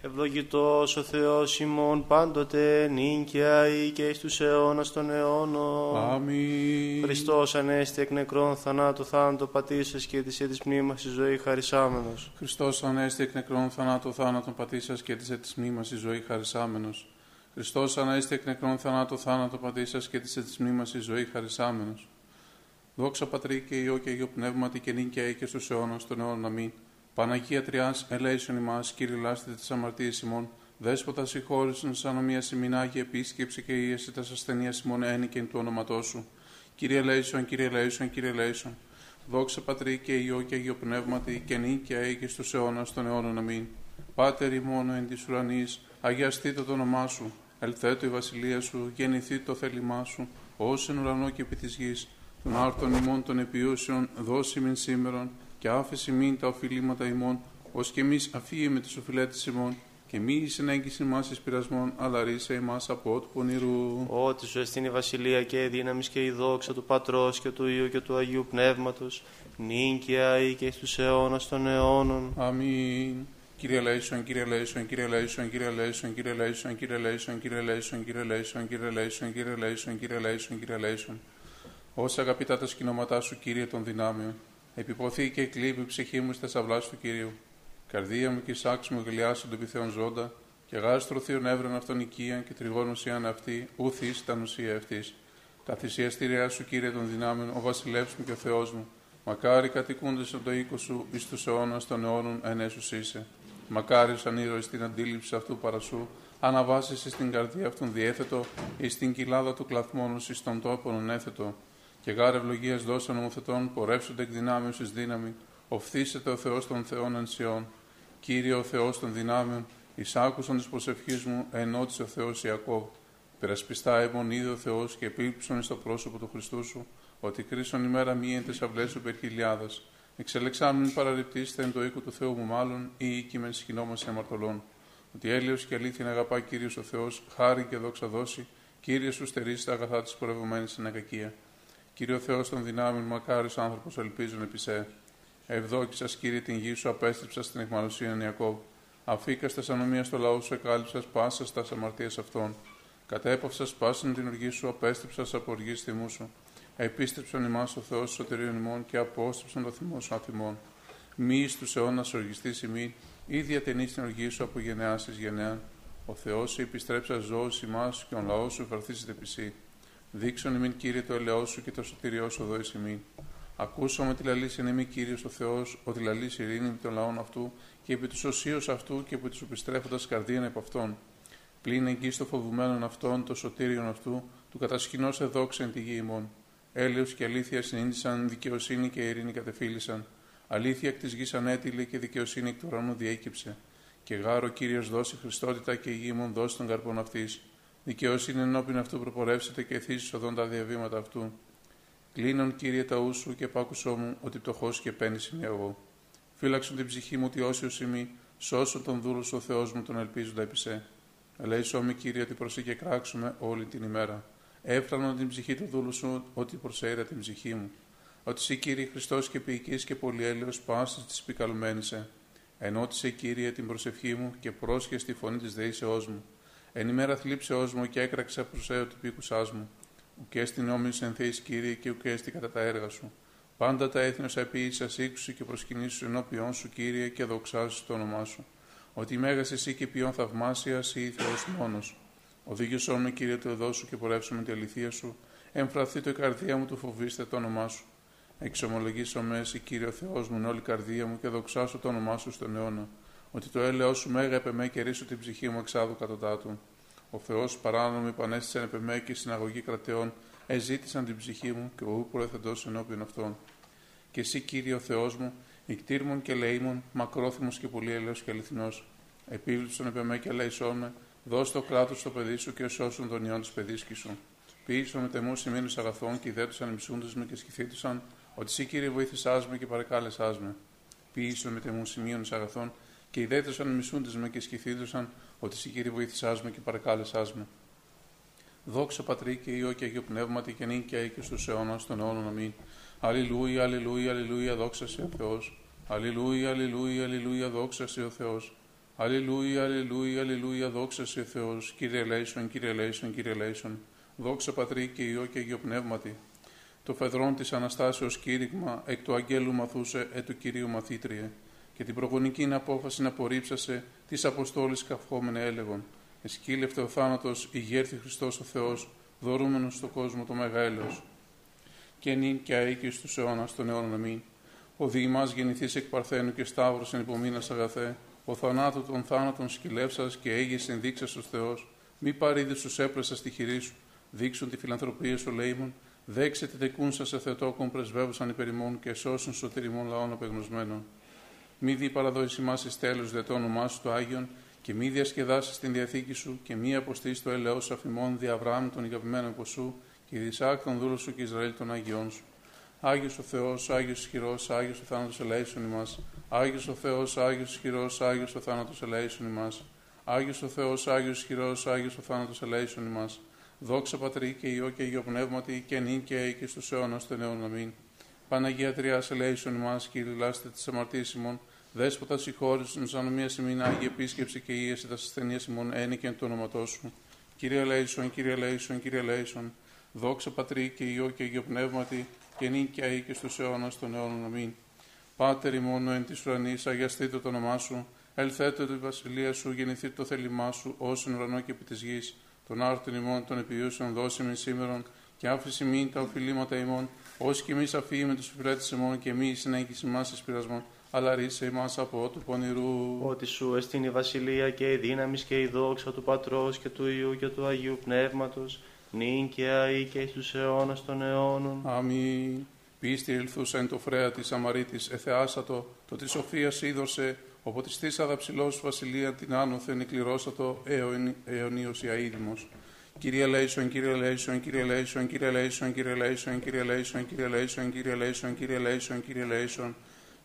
Ευλογητός ο Θεός ημών πάντοτε νίκαια ή και εις τους αιώνας των αιώνων. Αμήν. Χριστός ανέστη εκ νεκρών θανάτου θάνατο πατήσας και της της μνήμας η ζωή χαρισάμενος. Χριστός ανέστη εκ νεκρών θανάτου θάνατον πατήσας και της της μνήμας η ζωή χαρισάμενος. Χριστός ανέστη εκ νεκρών θανάτου θάνατο πατήσας και της της μνήμας η ζωή χαρισάμενος. Δόξα Πατρί και Υιό και Υιό Πνεύματι και νίκαια και στους αιώνας των αιώνων. Αμήν. Παναγία Τριάς, ελέησον ημάς, Κύριε λάστητε τις αμαρτίες ημών, Δέσποτα συγχώρησον σαν ομοία ημινάγη επίσκεψη και ίεση τας ασθενείας ημών ένικεν του όνοματός σου. Κύριε ελέησον, Κύριε ελέησον, Κύριε ελέησον. Δόξα Πατρί και Υιό και Υιό Πνεύματι και νίκαια και στους αιώνας των αιώνων. Αμήν. Πάτερ ημών εν της ουρανής, αγιαστείτε το όνομά σου, ελθέτω η βασιλεία σου, γεννηθεί το θέλημά σου, ως εν ουρανό και επί της γης, τον άρτον ημών τον επιούσιον, δος ημίν σήμερον, και άφες ημίν τα οφειλήματα ημών, ως και ημείς αφίεμεν τοις οφειλέταις ημών, και μη εισενέγκης ημάς εις πειρασμόν, αλλά ρύσαι ημάς από του πονηρού. Ότι σου εστίν η βασιλεία και η δύναμη και η δόξα του Πατρός και του Υιού και του Αγίου Πνεύματος, νυν και αεί και εις τους αιώνας των αιώνων. Αμήν. Κύριε ελέησον, Κύριε ελέησον, Κύριε ελέησον, Κύριε ελέησον, Κύριε ελέησον, Κύριε ελέησον, Κύριε ελέησον, Κύριε ελέησον, Κύριε ελέησον, Κύριε ελέησον, Κύριε ελέησον, Κύριε ελέησον. Όσα αγαπητά τα σκηνώματά σου, Κύριε των δυνάμεων, επιποθεί και εκλείπει η ψυχή μου στα σαυλά του Κυρίου. Καρδία μου και εισάξ μου γλιάσουν το επιθέων ζώντα, και γάστρο θείων εύρων αυτών οικία και τριγών ουσίαν αυτή, ουθή ήταν ουσία αυτής. Τα θυσιαστήριά σου, Κύριε των δυνάμεων, ο βασιλεύς μου και ο Θεός μου. Μακάρι κατοικούνται στον το οίκο σου, εις τους αιώνας των αιώνων ενέσου είσαι. Μακάρι σαν ήρωη στην αντίληψη αυτού παρασού, αναβάσεις στην καρδία αυτόν διέθετο, εις την κοιλάδα του κλαθμόνους εις τον τόπον έθετο. Και γάρε ευλογίας δώσα νομοθετών, πορεύσονται εκ δυνάμεως εις δύναμη, οφθήσετε ο Θεός των Θεών ενσιών. Κύριε ο Θεός των δυνάμεων, εισάκουσαν τη προσευχή μου, ενώτησε ο Θεός Ιακώβ. Περασπιστά έμον είδε ο Θεός και επίληψον στο πρόσωπο του Χριστού σου, ότι κρίσον ημέρα μία εν τεσαυλέ σου περχιλιάδα. Εξελεξάμενη παραρριπτήστε εν το οίκο του Θεού μου, μάλλον ή οίκημεν σχηνόμαστε αμαρτωλών. Ότι έλεος και αλήθεια αγαπά κύριος ο Θεός, χάρη και δόξα δώσει, κύριε σου στερήσει τα αγαθά της πορευμένη στην ακακία. Κύριο Θεός των δυνάμεων, μακάρι άνθρωπος ελπίζουν επί σε. Ευδόκησα, κύριε, την γη σου, απέστρεψα στην εχμαλωσία Ιακώβ. Αφήκα στα ανομία στο λαό σου, εκάλυψα πάσα στα αμαρτίε αυτών. Κατέπαυσα πάσιν την οργή σου, απέστρεψα από οργή θυμού σου. Επίστρεψαν ημάς ο Θεός σωτηρίων ημών και απόστρεψαν το θυμό σου αθυμών. Μη στου αιώνας οργιστή ημί, ή διατενεί την οργή σου από γενεάς εις γενεά. Ο Θεός σου επιστρέψα ζώος ημάς και ο λαός σου βαρθίζεται πισί. Δείξον ημίν κύριε το ελαιό σου και το σωτηριό σου εδώ εις ημίν. Ακούσαμε τη λαλή εν είμαι κύριο ο Θεός, ότι λαλή ειρήνη με τον λαόν αυτού και επί τους οσίους αυτού και επί τους επιστρέφοντας καρδίαν επ' αυτόν. Πλην εγγύς το φοβουμένον αυτόν, το σωτήριον αυτού, του κατασχηνό εδόξεν τη γη ημών. Έλεος και αλήθεια συνήντησαν, δικαιοσύνη και ειρήνη κατεφίλησαν. Αλήθεια εκ της γης ανέτειλε και δικαιοσύνη εκ του ουρανού διέκυψε. Και γάρο κύριος δώσει Χριστότητα και η γη ημών δώσει τον καρπόν αυτής. Δικαιοσύνη ενώπιν αυτού προπορεύσετε και θύσει οδόν τα διαβήματα αυτού. Κλείνον κύριε τα ούσου και πάκουσό μου ότι πτωχός και παίρνει είμαι εγώ. Φύλαξον την ψυχή μου ότι όσιος ημί, σώσον τον δούλο ο Θεός μου τον ελπίζοντα επί σε. Ελέησό με κύριε ότι προσή και κράξουμε όλη την ημέρα. Έφρανον την ψυχή του δούλου σου ότι προσέειρα την ψυχή μου. Ότι σε κύριε Χριστός και ποιητής και πολυέλαιο πάσης της πικαλουμένησε. Ενώτησε κύριε την προσευχή μου και πρόσχε στη φωνή της δεήσεώς μου. Εν ημέρα θλίψεώς μου και έκραξα προσέω του πίκουσά μου ουκέ στην όμιλη εν θέη κύριε και ουκέ κατά τα έργα σου. Πάντα τα έθνη όσα σας ήκουσι και προσκυνήσου ενώπιον σου κύριε και δοξάσου το όνομά σου. Ότι μέγας εσύ και ποιον θαυμάσιας ή Θεός μόνος. Οδήγησό με κύριε το εδώ σου και πορεύσω με τη αληθεία σου. Εμφραθεί το η καρδία μου του φοβήστε το όνομά σου. Εξομολογήσω με εσύ κύριε ο Θεός μου όλη καρδία μου και δοξάσω το όνομά σου στον αιώνα. Ότι το έλεό σου μέγα επεμέ και ρίσω την ψυχή μου εξάδου κατωτάτου. Ο Θεός παράνομοι πανέστησαν επ' εμέ και συναγωγή κρατεών, εζήτησαν την ψυχή μου και ο ούπρο προεθεντό ενώπιον αυτών. Και εσύ, κύριο Θεός μου, νικτήρμων και λαίμων, μακρόθυμος και πολύ έλεος και αληθινός, επίβλεψον επ' εμέ και λαϊσόν με, δώσ' το κράτος στο παιδί σου και σώσουν τον ιόν της παιδίσκης σου. Ποιήσον με τεμούς σημείνου αγαθών και ιδέτουσαν μισούντε με και σκηθήτουσαν, ότι εσύ, κύριε, βοήθησάς με και παρεκάλεσά με. Ποιήσον με τεμούς σημείων αγαθών και ιδέτουσαν μισούντε με και σκηθήτουσαν, ότι εσύ Κύριε βοήθησάς με και παρακάλεσάς με. Δόξα Πατρί και Υιό και Αγίο Πνεύματι και νύχια και στους αιώνας των αιώνων αμήν. Αλληλούια, αλληλούια, αλληλούια, δόξα σε ο Θεός. Αλληλούια, αλληλούια, αλληλούια, δόξα σε ο Θεός. Αλληλούια, αλληλούια, αλληλούια, δόξα σε Θεός, Κύριε ελέησον, Κύριε ελέησον, Κύριε ελέησον. Δόξα Πατρί και Υιό και Αγιο Πνεύματι. Το φεδρόν της Αναστάσεως κήρυγμα εκ του Αγγέλου μαθούσε ε του Κυρίου μαθήτριε και την προγονική απόφαση να απορρίψασε τις Αποστόλης καυχόμενε έλεγον. Εσκύλευτε ο θάνατος, ηγέρθη Χριστός ο Θεός, δωρούμενος στον κόσμο το μεγαλέος. Και νυν και αίκη στους αιώνας των αιώνων αμήν. Ο διημάς γεννηθής εκ Παρθένου και Σταύρος εν υπομείνας αγαθέ, ο θανάτου των θάνατων σκυλεύσας και έγιες ενδείξας στους Θεός, μη παρήδη στους έπρεσα στη χειρή σου, δείξουν τη φιλανθρωπία σου λέιμον, δέξε τη δεκούν σας εθετόκον πρεσβεύουσαν υπερημών και σώσουν σωτηριμών λαών απεγνωσμένων. Μη δι τέλο εις τέλους δε το όνομά σου το Άγιον και μη διασκεδάσεις την Διαθήκη σου και μη αποστεί το ελαιός αφημών δι Αβραάμ τον οικαπημένο υπό σου και δισάκ τον δούλο σου και Ισραήλ των Αγιών σου. Άγιος ο Θεός, Άγιος ισχυρός, Άγιος ο θάνατος ελέησον μα. Άγιος ο Θεός, Άγιος ισχυρός, Άγιος ο θάνατος ελέησον μα. Άγιος ο Θεός, άγιος ισχυρός, άγιος ο θάνατος ελέησον μα, Δόξα Πατρί και ιό και ιό Πνεύματι και νύν και αίκη στους αιώνας των αιώνων αμήν. Παναγία τρία ελέησον μα Κύριε Λάστε τη αμαρτήσιμων, δέσποτα συγχώρησον της ανομίας ημίν, Άγιε Επίσκεψη και ίεση τα ασθενείας ημών, ένικεν το όνοματό σου. Κύριε ελέησον, Κύριε ελέησον, Κύριε ελέησον, δόξα Πατρί και Υιό και Υιό Πνεύματι και νυν και αεί και στους αιώνας των αιώνων αμήν. Πάτερ ημών εν της ουρανής, αγιαστείτε το όνομά σου, ελθέτω τη βασιλεία σου, γεννηθείτε το θέλημά σου, όσον ουρανό και επί της γης, των άρτων ημών των επιούσεων δώσιμην σήμερον και άφηση μην τα οφειλήματα ημών, όσοι και εμείς αφήνουμε τους υπηρέτες ημών και μη συνέχιση μας ει πειρασμών, αλλά ρίσε εμά από του πονηρού. Ότι σου εστίν η βασιλεία και η δύναμη και η δόξα του Πατρό και του Ιού και του Αγίου Πνεύματο, νυν και αεί και εις τους αιώνας των αιώνων. Αμήν. Πίστει ελθούσα εν τω φρέατι η Σαμαρείτις, εθεάσατο, το της σοφίας ύδωρ σε, ω ποτισθείσα δαψιλώς βασιλείαν την άνωθεν εκληρώσατο αιωνίως η αοίδιμος. Κύριε ελέησον, Κύριε ελέησον, Κύριε ελέησον, Κύριε ελέησον, Κύριε ελέησον, Κύριε ελέησον, Κύριε ελέησον, Κύριε ελέησον, Κύριε ελέησον, Κύριε ελέησον,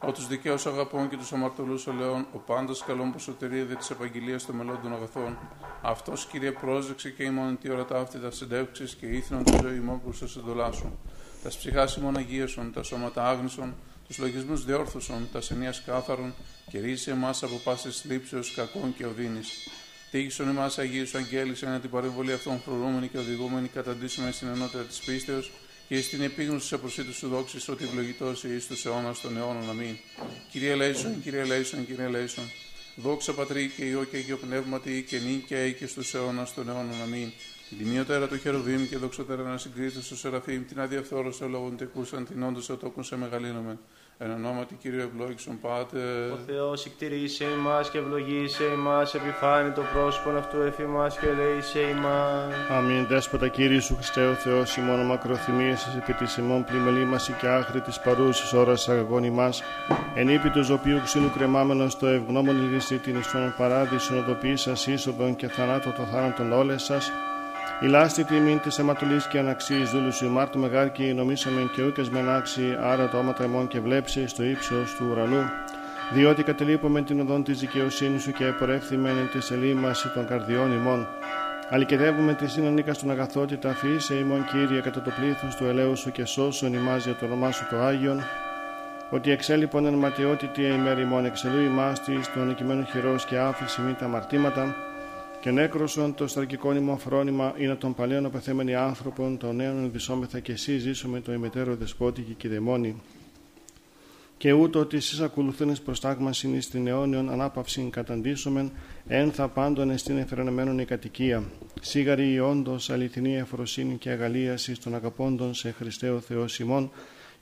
ο τους δικαίου αγαπών και τους αμαρτωλούς ο Λέων, ο πάντα καλών που σωτηρία δι της επαγγελίας των μελών των αγαθών. Αυτός, κύριε, πρόσδεξε και ημών τι ώρα τα αυτή τα συντεύξει και ήθελαν τη ζωή μου προ τα εντολά σου. Τα ψυχά ημών αγίασον, τα σώματα άγνησον, τους λογισμούς διόρθωσον, τα σενία κάθαρον και ρίσε εμάς από πάσης λήψεω κακών και οδύνης. Τύχησον εμάς Αγίους Αγγέλης ένα την παρεμβολή αυτών φρουρούμενη και οδηγούμενη καταντήσουμε στην ενότητα της πίστεως και στην επίγνωση της αποσύτου σου δόξης ότι ευλογητός ει του αιώνας των αιώνων. Αμήν. Κύριε Λέισον, κύριε Λέισον, κύριε Λέισον. Δόξα πατρί και ιό και αγιο πνεύματι και νύν και και στους αιώνας των αιώνων. Αμήν. Την τιμιωτέρα του Χεροβίμ και δοξωτέρα να συγκρίτω στο Σεραφείμ, την αδιαφθόρωση λόγων τεκούσαν, την όντως οτόκουν σε μεγαλύνομεν. Εν ονόματι Κύριε ευλόγησον Πάτε. Ο Θεός εκτηρήσε ημάς και ευλογήσε ημάς, επιφάνει το πρόσωπο αυτού εφημάς και λέησε ημάς. Αμήν δέσποτα Κύριε σου Χριστέ ο Θεός ημών μακροθυμίες επί της ημών πλημελή μας και άχρη της παρούσης ώρας αγαγών ημάς, εν ύπη του ζωπίου ξύνου κρεμάμενος το ευγνώμων λυγιστή την ιστόν παράδεισον οδοποιήσας είσοδον και θανάτω το θάνατον όλες σας, η λάστη τιμή της αιματολή και αναξή δούλου σου ημάρτου μεγάρκη νομίσαμε και ούκες μενάξι, άρα το όματα ημών και βλέψεις στο ύψος του ουρανού. Διότι κατελείπουμε την οδόν της δικαιοσύνης σου και επορεύθυμεν της ελίμαση των καρδιών ημών. Αλικεδεύουμε τη συνανίκα στον αγαθότητα, αφήσε ημών κύριε κατά το πλήθος του ελαίου σου και σώσον ημάς για το όνομά σου το Άγιον. Ότι εξέλιπον εν ματαιότητη ημέρη ημών εξελού ημάς της των νικημένων χειρός και άφηση μη τα μαρτήματα και νέκροσον το στρακικό φρόνημα είναι των παλαιών απεθέμενοι άνθρωπων, των νέων ενδυσόμεθα και εσύ ζήσουμε το ημετέρω δεσπότικη και δαιμόνι. Και ούτω ότι εσείς ακολουθούν προστάγμασιν εις την αιώνιον ανάπαυσιν καταντήσομεν, εν θα πάντων εστίν εφερενεμένων η κατοικία. Σίγαρη η όντως αληθινή εφροσύνη και αγαλίαση των αγαπώντων σε Χριστέο Θεό ημών,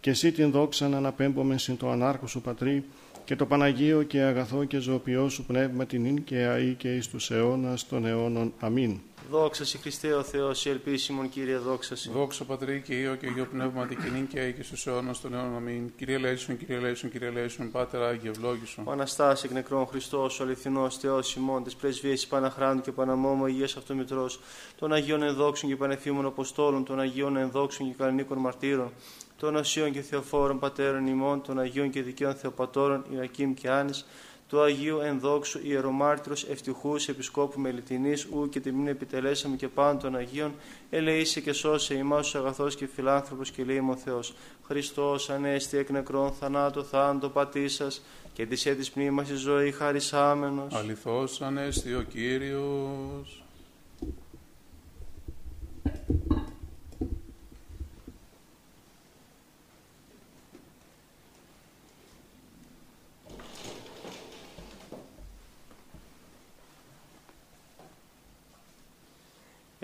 και εσύ την δόξαν αναπέμπομεν συν το ανάρχο σου πατρί, και το Παναγίο και αγαθό και ζωοποιό σου πνεύμα την ίν και αή και εις τους αιώνας των αιώνων. Αμήν. Δόξα σε Χριστέ ο Θεός, σε ελπίσιμον Κύριε, δόξα σε. Δόξα Πατρί και Υιό και Υιό Πνεύματι και νυν και και στους αιώνας των αιώνων αμήν. Κύριε Λέησον, Κύριε Λέησον, Κύριε Λέησον, Πάτερ Άγιε ευλόγησον. Ο Αναστάς εκ νεκρών Χριστός, ο αληθινός Θεός ημών, της πρεσβείας Παναχράντου και Παναμόμου Αγίας Αυτομητρός, των Αγίων Ενδόξων και Πανεφήμων Αποστόλων, των Αγίων Ενδόξων και Καλνίκων Μαρτύρων, των Οσίων και Θεοφόρων Πατέρων ημών, των Αγίων και Δικαίων Θεοπατώρων, Ιακήμ και Άνης, του Αγίου Ενδόξου Ιερομάρτυρος Ευτυχούς Επισκόπου Μελιτινής ου και τιμήν επιτελέσαμε και πάνω των Αγίων ελεήσε και σώσε ημάς ο αγαθός και φιλάνθρωπος και λέει ο Θεός Χριστός Ανέστη εκ νεκρών θανάτου θάντο πατήσας και της έτης πνεύμας η ζωή χαρισάμενος Αληθώς Ανέστη ο Κύριος.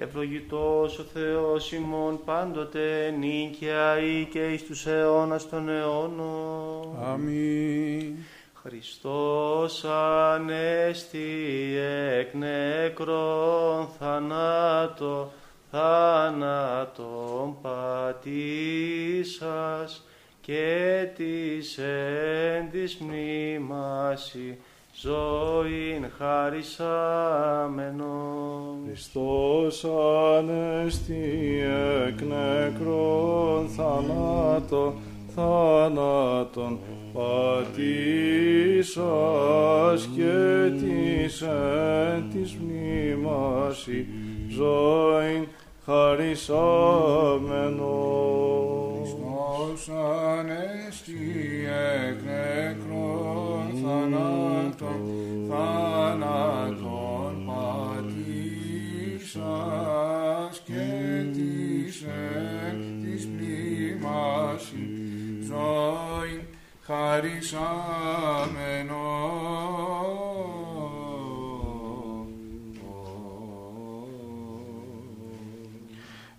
Ευλογητός ο Θεός ημών πάντοτε νίκαια ή και εις τους αιώνας των αιώνων. Αμήν. Χριστός Ανέστη εκ νεκρών θανάτω, θάνατον πατήσας και της εν της μνήμαση ζωήν χαρισάμενον. Χριστός Ανέστη εκ νεκρών θανάτων, θάνατον πατήσας και της εν της μνήμαση ζωήν χαρισάμενον. Χριστός Ανέστη εκ νεκρών θανάτων, χαρισάμενο.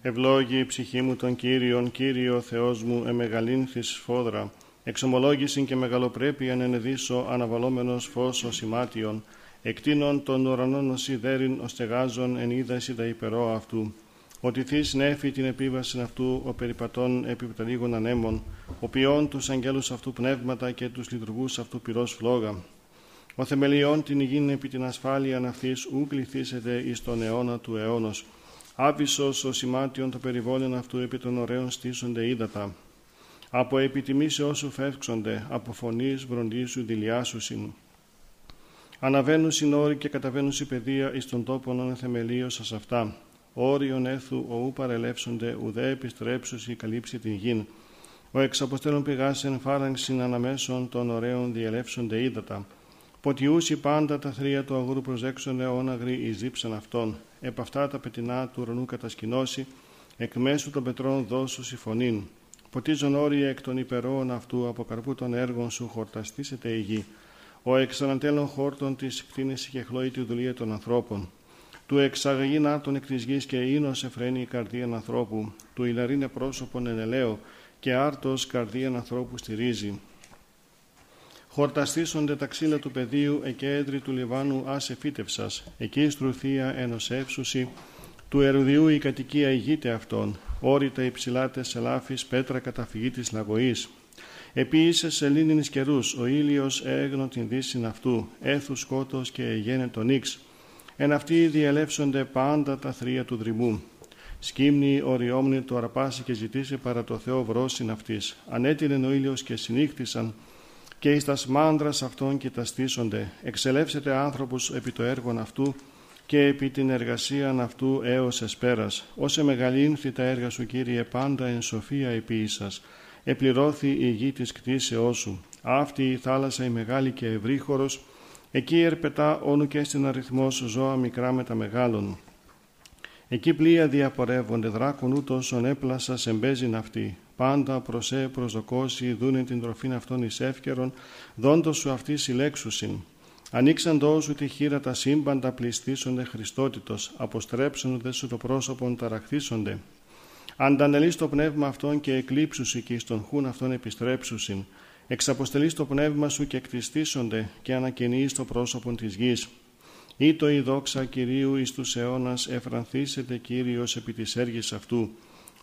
Ευλόγη η ψυχή μου τον Κύριον, Κύριο Θεός μου, εμεγαλύνθης σφόδρα, εξομολόγησιν και μεγαλοπρέπειαν ενεδίσω αναβαλόμενος φως ως ημάτιον, εκτείνων των ουρανών ως ιδέριν ως στεγάζων εν είδαση τα υπερό αυτού. Ότι θείς νέφη την επίβαση αυτού, ο περιπατών επιπταλίγων ανέμων, ο ποιόν τους αγγέλους αυτού πνεύματα και τους λειτουργούς αυτού πυρός φλόγα. Ο θεμελιών την υγιήν επί την ασφάλεια αυτής ου κληθήσεται εις τον αιώνα του αιώνος. Άβυσος ο σημάτιον το περιβόλαιο αυτού επί των ωραίων στήσονται ύδατα. Από επιτιμήσεώς σου φεύξονται, από φωνής βροντίσου δηλιάσουσιν. Αναβαίνουν συνόροι και καταβαίνουν η παιδεία εις τον τόπον ον θεμελίωσας αυτά. Όριον έθου οού παρελεύσονται, ουδέ επιστρέψουσι καλύψει την γην. Ο εξαποστέλων πηγάσεν φάραγξιν αναμέσων των ωραίων διελεύσονται ύδατα. Ποτιούσι πάντα τα θρία του αγρού προσέξονται όναγροι εις δίψαν αυτών. Επ' αυτά τα πετεινά του ουρανού κατασκηνώσει, εκ μέσου των πετρών δώσου συμφωνήν. Ποτίζον όρια εκ των υπερών αυτού από καρπού των έργων σου χορταστήσεται η γη. Ο εξανατέλων χόρτων της κτίνηση και χλώει τη δουλεία των ανθρώπων. Του εξαγαγήν άρτων εκ της γης και ίνος εφραίνει η καρδία ανθρώπου. Του ηλαρίνε πρόσωπον ενελαίο και άρτος καρδίαν ανθρώπου στηρίζει. Χορταστήσονται τα ξύλα του πεδίου, εκέντρη του Λιβάνου άσε φύτευσας. Εκεί στρουθία ενωσεύσουση, του ερουδιού η κατοικία ηγείται αυτών. Όρυτα υψηλάτε ελάφης, πέτρα καταφυγή της λαγωής. Επίση σε λίνινης καιρούς, ο ήλιος έγνω την δύση αυτού, έθους σκότος και γένε τον ίξ. Εν αυτοί διελεύσονται πάντα τα θρία του δρυμού. Σκύμνη οριόμνη το αρπάσει και ζητήσει παρά το Θεό βρόσιν αυτής. Ανέτειλεν ο ήλιος και συνήχθησαν και εις τας μάνδρας αυτών κοιταστήσονται. Εξελεύσετε άνθρωπος επί το έργον αυτού και επί την εργασίαν αυτού έως εσπέρας. Όσε μεγαλύνθη τα έργα σου, Κύριε, πάντα εν σοφία επίησας. Επληρώθη η γη της κτήσεώς σου. Αυτή η θάλασσα η μεγάλη και ευρύχωρος, εκεί ερπετά όνου και στην αριθμός ζώα μικρά με τα μεγάλων. Εκεί πλοία διαπορεύονται, δράκων ούτως ον έπλασας σεμπέζιν αυτή. Πάντα προσέ προσδοκώσει, δούνε την τροφήν αυτών εις εύκαιρον, δόντος σου αυτή συλλέξουσιν. Ανοίξαντό σου τη χείρα τα σύμπαντα πληστήσονται Χριστότητος, αποστρέψονται σου το πρόσωπον ταραχθήσονται. Αντανελείς το πνεύμα αυτών και εκλείψουσι και εις τον χούν αυτών επιστρέψουσιν. Εξαποστελείς το πνεύμα σου και εκτιστήσονται και ανακαινείς το πρόσωπον της γης. Ήτο η δόξα Κυρίου εις τους αιώνας εφρανθήσετε Κύριος επί της έργης αυτού.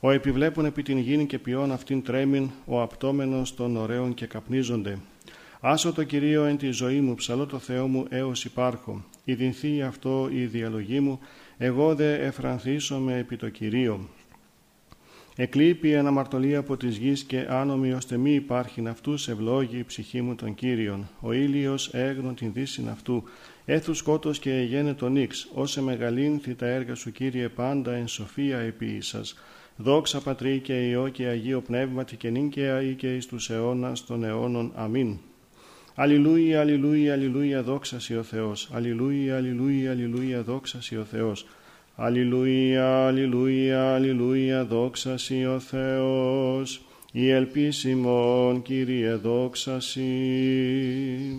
Ο επιβλέπουν επί την γήνη και ποιόν αυτήν τρέμην, ο απτόμενος των ωραίων και καπνίζονται. Άσο το Κυρίο εν τη ζωή μου, ψαλώ το Θεό μου έως υπάρχω. Ιδινθεί αυτό η διαλογή μου, εγώ δε εφρανθήσομαι επί το Κυρίο. Εκλείπει αναμαρτωλή από της γης και άνομη ώστε μη υπάρχει αυτούς ευλόγη η ψυχή μου των Κύριων. Ο ήλιος έγνω την δύση αυτού. Έθους σκότος και εγένε τον ίξ. Όσε μεγαλύνθη τα έργα σου Κύριε πάντα εν σοφία επίησας. Δόξα Πατρί και Υιό και Αγίο Πνεύματι και νυν και αή και εις τους αιώνας των αιώνων. Αμήν. Αλληλούια, αλληλούια, αλληλούια, δόξα ο Θεός. Αλληλούια, αλληλούια, αλληλούια, δόξα ο Θεός. Αλληλούια, αλληλούια, αλληλούια, δόξα ο Θεός. Η ελπίσιμον, Κύριε, δόξα Σοι.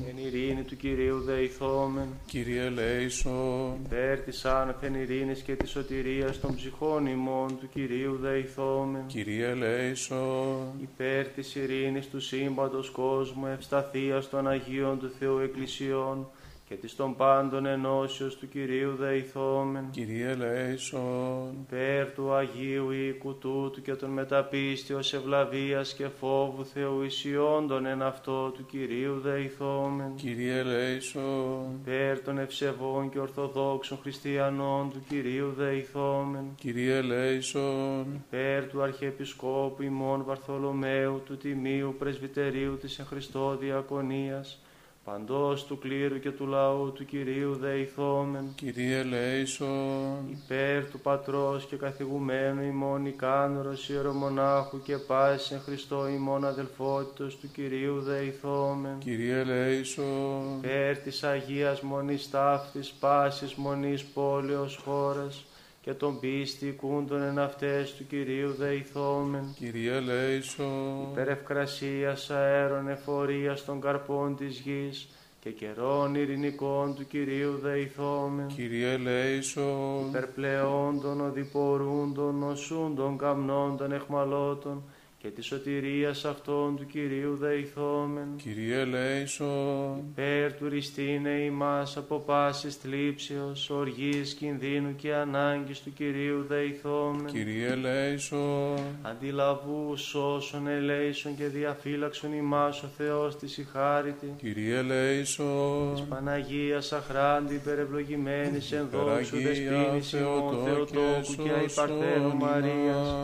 Εν ειρήνη του Κυρίου δεηθόμεν, Κύριε Λέησον, υπέρ της άνωθεν ειρήνης και της σωτηρίας των ψυχών ημών του Κυρίου δεηθόμεν, Κύριε Λέησον, υπέρ της ειρήνης του σύμπαντος κόσμου, ευσταθίας των Αγίων του Θεού Εκκλησιών και της των πάντων ενώσεως του Κυρίου δεηθόμεν, Κύριε Λέησον, υπέρ του Αγίου οίκου τούτου και των μεταπίστεως ευλαβίας και φόβου Θεού ισιόντων εν αυτό του Κυρίου δεηθόμεν, Κύριε Λέησον, υπέρ των ευσεβών και ορθοδόξων χριστιανών του Κυρίου δεηθόμεν, Κύριε Λέησον, υπέρ του Αρχιεπισκόπου ημών Βαρθολομαίου του Τιμίου Πρεσβυτερίου της εν Χριστώ Διακονίας, παντός του κλήρου και του λαού του Κυρίου δεηθόμεν, Κύριε Λέησον, υπέρ του Πατρός και καθηγουμένου ημών Ικάνωρος ιερομονάχου και πάσης εν Χριστώ ημών αδελφότητος του Κυρίου δεηθόμεν, Κύριε Λέησον, υπέρ της Αγίας Μονής Ταύτης πάσης Μονής πόλεως χώρας και των πίστη κούντων εν αυτές του Κυρίου δεηθόμεν, Κύριε Λέησον, υπέρ ευκρασίας αέρων εφορίας των καρπών της γης και καιρών ειρηνικών του Κυρίου δεηθόμεν, Κύριε Λέησον, υπερπλεόντων οδηπορούντων νοσούντων καμνόντων εχμαλώτων και τη σωτηρίας αυτών του Κυρίου δεηθόμεν. Κύριε Λέησον, Υπέρ του ριστήνε ημάς από πάσης θλίψεως, οργής, κινδύνου και ανάγκης του Κυρίου δεηθόμεν. Κύριε Λέησον, Αντιλαβού σώσον ελέησον και διαφύλαξον ημάς ο Θεός της η χάριτη. Κύριε Λέησον, Παναγίας αχράντη υπερευλογημένης εν δόξου Υπεραγία δεσπίνης ημών Θεοτόκου και αϊπαρθένου Μαρίας.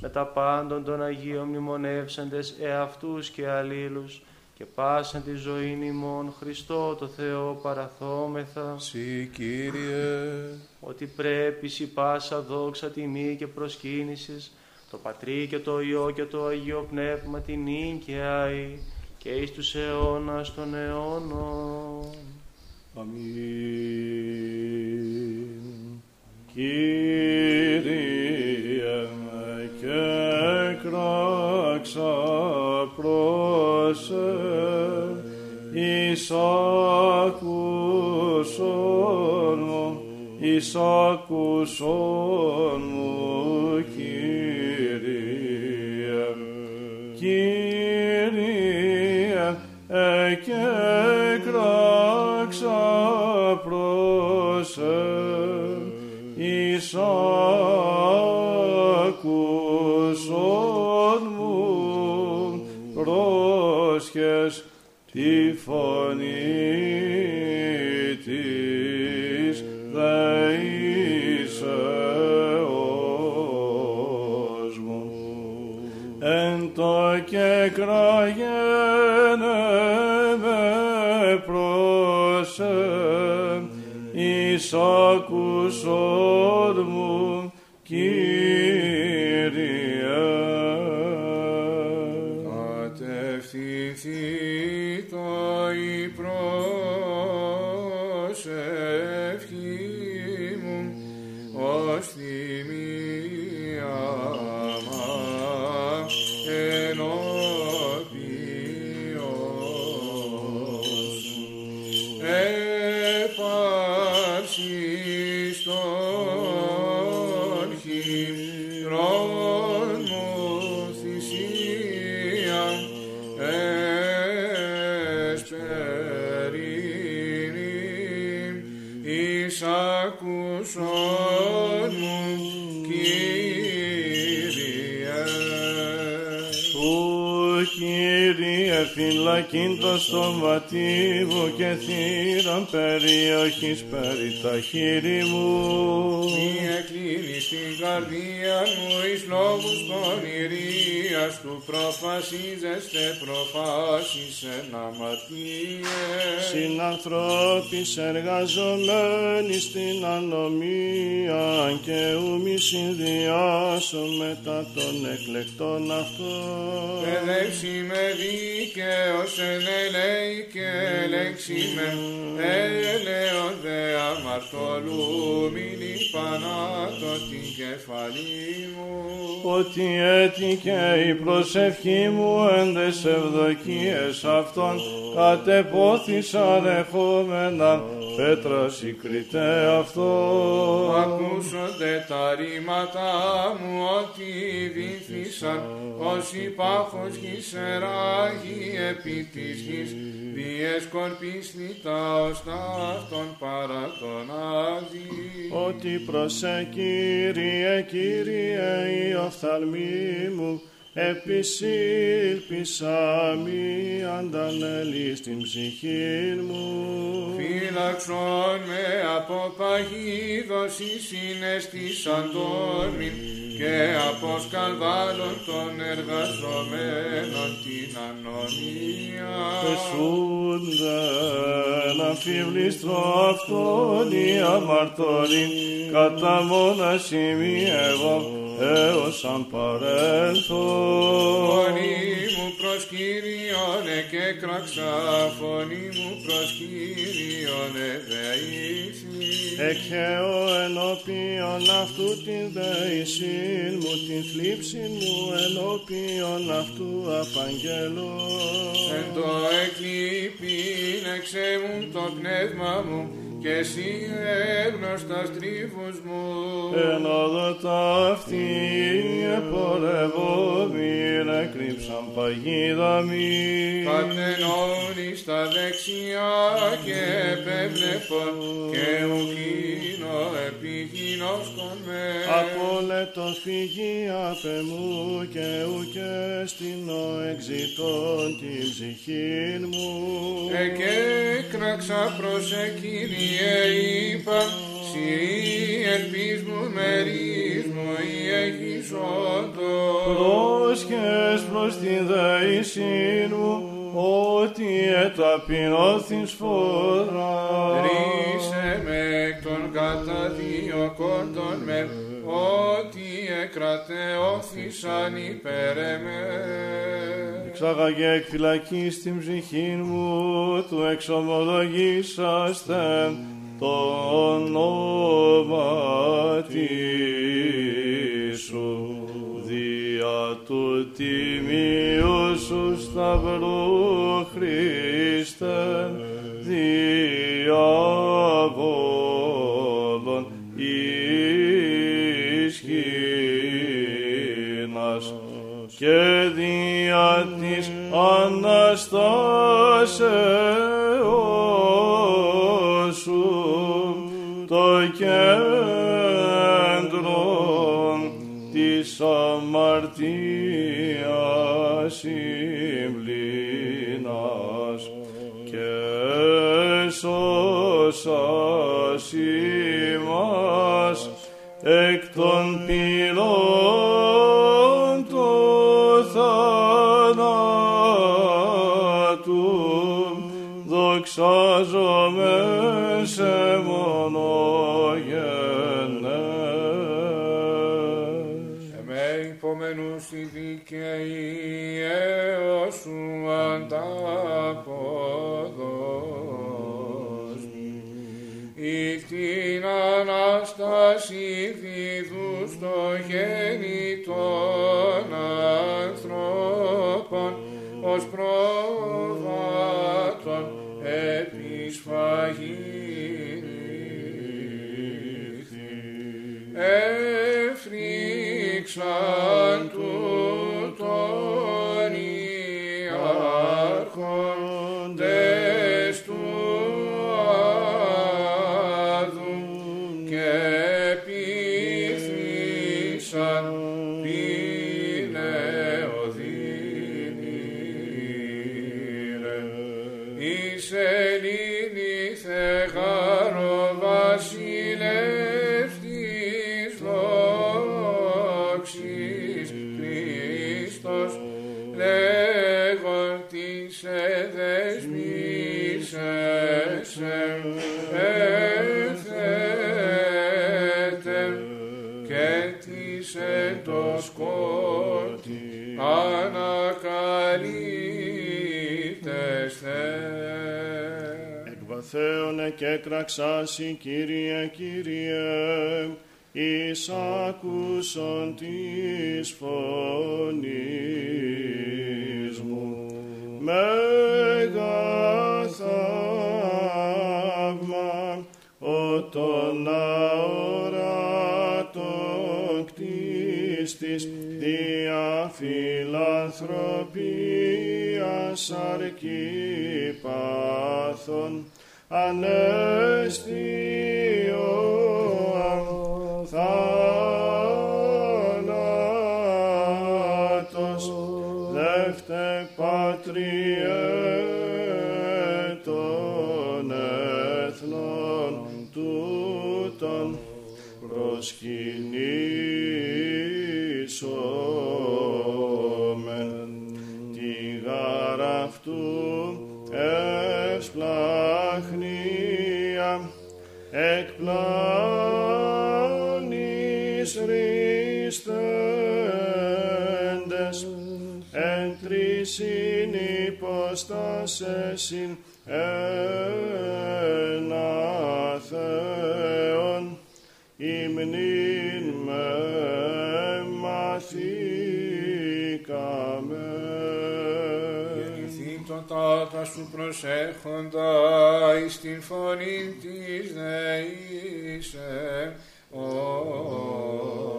με τα πάντων των Αγίων μνημονεύσαντες εαυτούς και αλλήλους και πάσαν τη ζωή ημών Χριστό το Θεό παραθόμεθα Συ Κύριε, ότι πρέπει σι πάσα δόξα τιμή και προσκύνησης το Πατρί και το Υιό και το Αγίο Πνεύμα την νυν και αη και εις τους αιώνας των αιώνων. Αμήν. Κύριε κράξα πρόσε εις άκουσον μου, εις άκουσον μου, Κύριε. Κύριε, εκέ κράξα πρόσε εις άκουσον πρόσχες τη φωνή της δεήσεως μου. Εν το και κραγένε με πρόσε εις άκουσον μου, φυλακήν το στοματίβο και θύραν περιοχής περί τα χείλη μου. Μη εκλείνει στην καρδία μου εις λόγους πονηρίας του προφασίζεστε προφάσεις εν αμαρτίες. Συνανθρώπης εργαζομένοι στην ανομία και ου συνδυάσω μετά των εκλεκτών αυτών. Παιδεύσει με δίκαιος εν ελέη και ελέξη με έλεον δε αμαρτωλού μην υπανάτω την κεφαλή μου. ότι έτυχε η προσευχή μου εν τες ευδοκίες αυτών κατεπόθησα ρεχόμενα πέτρα συγκριτέ αυτό. Ακούσονται τα ρήματά μου ότι βήθησαν ως υπάχος γης εράγει επί της γης διεσκορπής λιτά ως ταύτον παρά τον Άδη. ότι προσέ Κύριε, Κύριε η οφθαλμή μου επισήλπισα μη αντανέλει στην ψυχή μου. Φύλαξον με από παγίδωση συναισθήσαν τόρμη και από σκανδάλων των εργαζομένων την ανωνία. Πεσούνται να φιβλίστρο αυτόν η αμαρτωλή κατά μόνα σημεί εγώ έως αν παρέλθω. Φωνή μου προς Κύριον και κράξα, φωνή μου προς Κύριον δεήσει. Εκχαίω ενώπιον αυτού την δεησήν μου, την θλίψη μου ενώπιον αυτού απαγγέλω. Εν το εκλείπειν εξέμουν το πνεύμα μου και εσύ έγνωστας τρίφους μου. Εν όδο ταύτη επορευόμην εκρύψαν παγίδα μη. Κατενώνει στα δεξιά και επέβλεπον και ουκίνο επιγίνωσκον με. Απόλετος φυγή απ' εμού και ουκέ στην ο εξητών την ψυχήν μου. Εκέκραξα προς Κύριε είπα, σύ ελπίς μου μερίς μου ή έχεις όντω. Πρόσχες προς την δεησήν μου, ότι εταπεινώθην σφορά. Ρίσε με εκ των καταδιωκόντων με, ότι εκρατεώθησαν υπέρ εμέ. Εξάγαγε εκ φυλακής την ψυχήν μου, του εξομολογήσαστε το όνομα σου, δια του τιμίου σου σταυρού Χριστέ, διαβόλων της Αναστάσεως σου το κέντρο της αμαρτίας συμπλήνας και σώσας ημάς εκ των δοξάζομαι σε μονογενές. Εμέ υπομενούς η δίκαιη έως σου ανταποδώσμη. Ή την Ανάσταση δίδου στο γέννη των ανθρώπων ως πρόβατον Εκβαθέωνε και τραξάσι, Κύριε, Κύριε, εις άκουσον της φωνής μου. Μέγα θαύμα, ο τον αόρατο κτίστης, δια φιλανθρωπίας αρκή πάθων, ανέστη τρισιν υποστάσεσιν ένα Θεόν υμνήν με μαθήκαμε. Γεννηθεί το τάτα σου προσέχοντα εις την φωνή της δεήσε ως μου.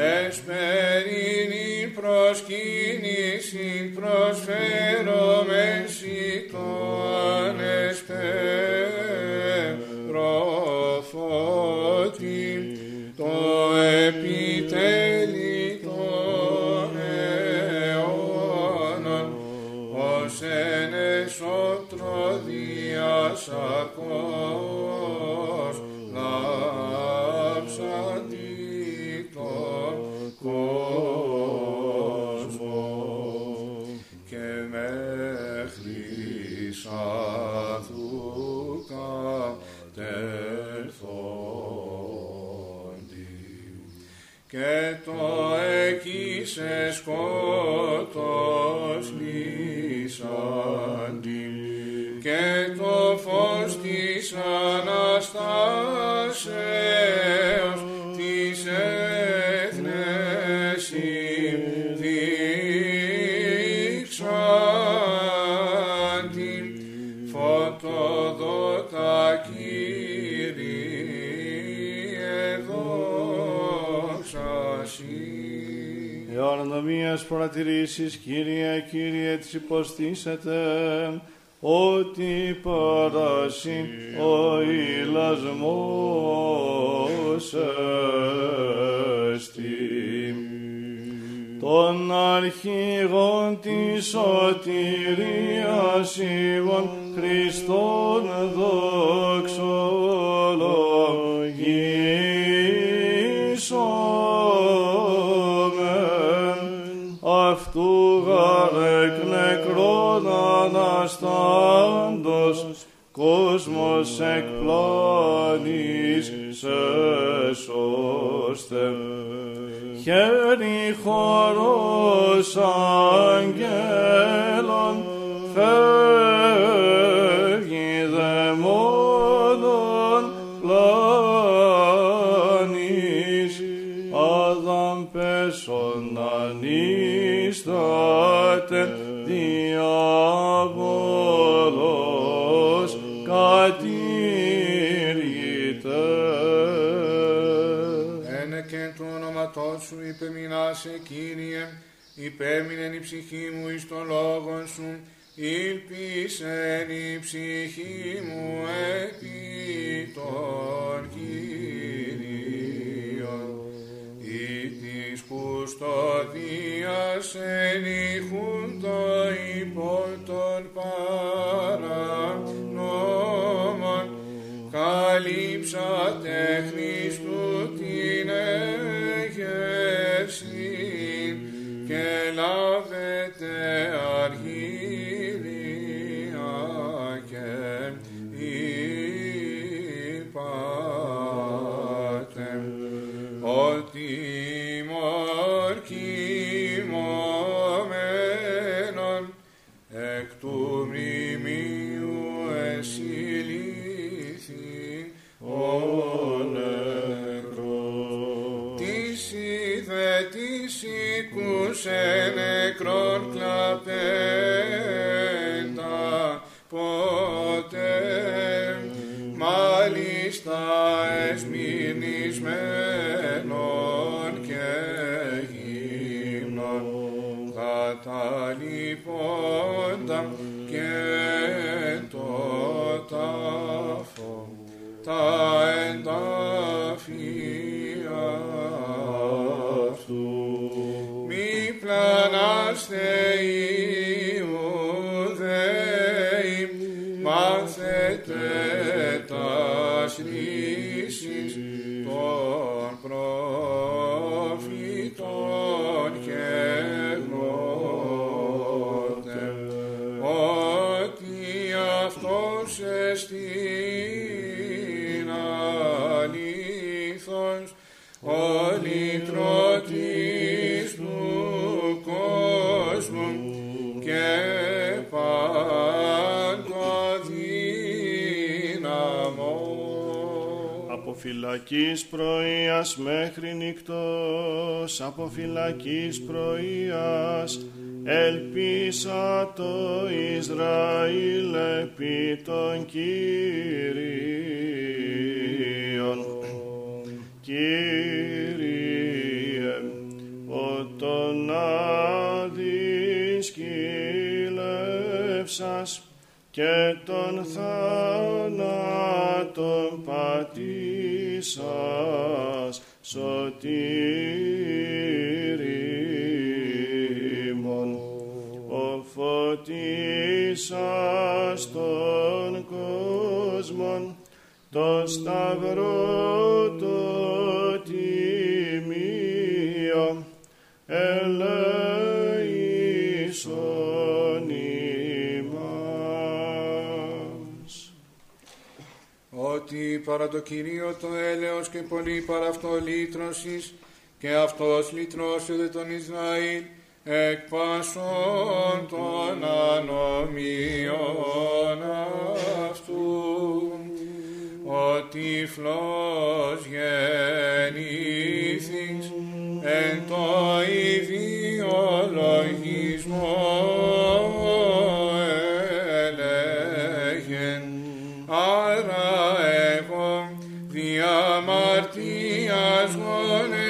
Εσπερίνη προσκύνηση προσφέρομαι σοι το ανεσπεροφώτη το επιτέλει των αιώνων ως εν εσώτρο διασακός και το εκεί σε σκότος λύσαντι και το φως της Αναστάσεως Ιωάννα μίας παρατηρήσεις, Κύριε, Κύριε, της υποστήσετε, ότι παράσυ ο ηλασμός εστί. Τον αρχηγόν της σωτηρίας Ιβων Χριστόν δοξολογήσομεν αναστάντος κόσμος εκ πλάνης σε σώστε. Χέρι χορός υπέμεινεν η ψυχή μου εις των λόγων σου, ήλπισεν η ψυχή μου επί των Κύριων. Ή της κουστοδίας ενήχουν το υπό Krishna. φυλακής πρωίας μέχρι νυχτός. από φυλακής πρωίας ελπίσα το Ισραήλ επί τον Κύριο. το Κυρίο το έλεος και πολύ παραυτό λύτρωσης, και αυτός λυτρώσεται τον Ισραήλ εκ πάσων των ανομιών αυτού. Ο τυφλός Ascone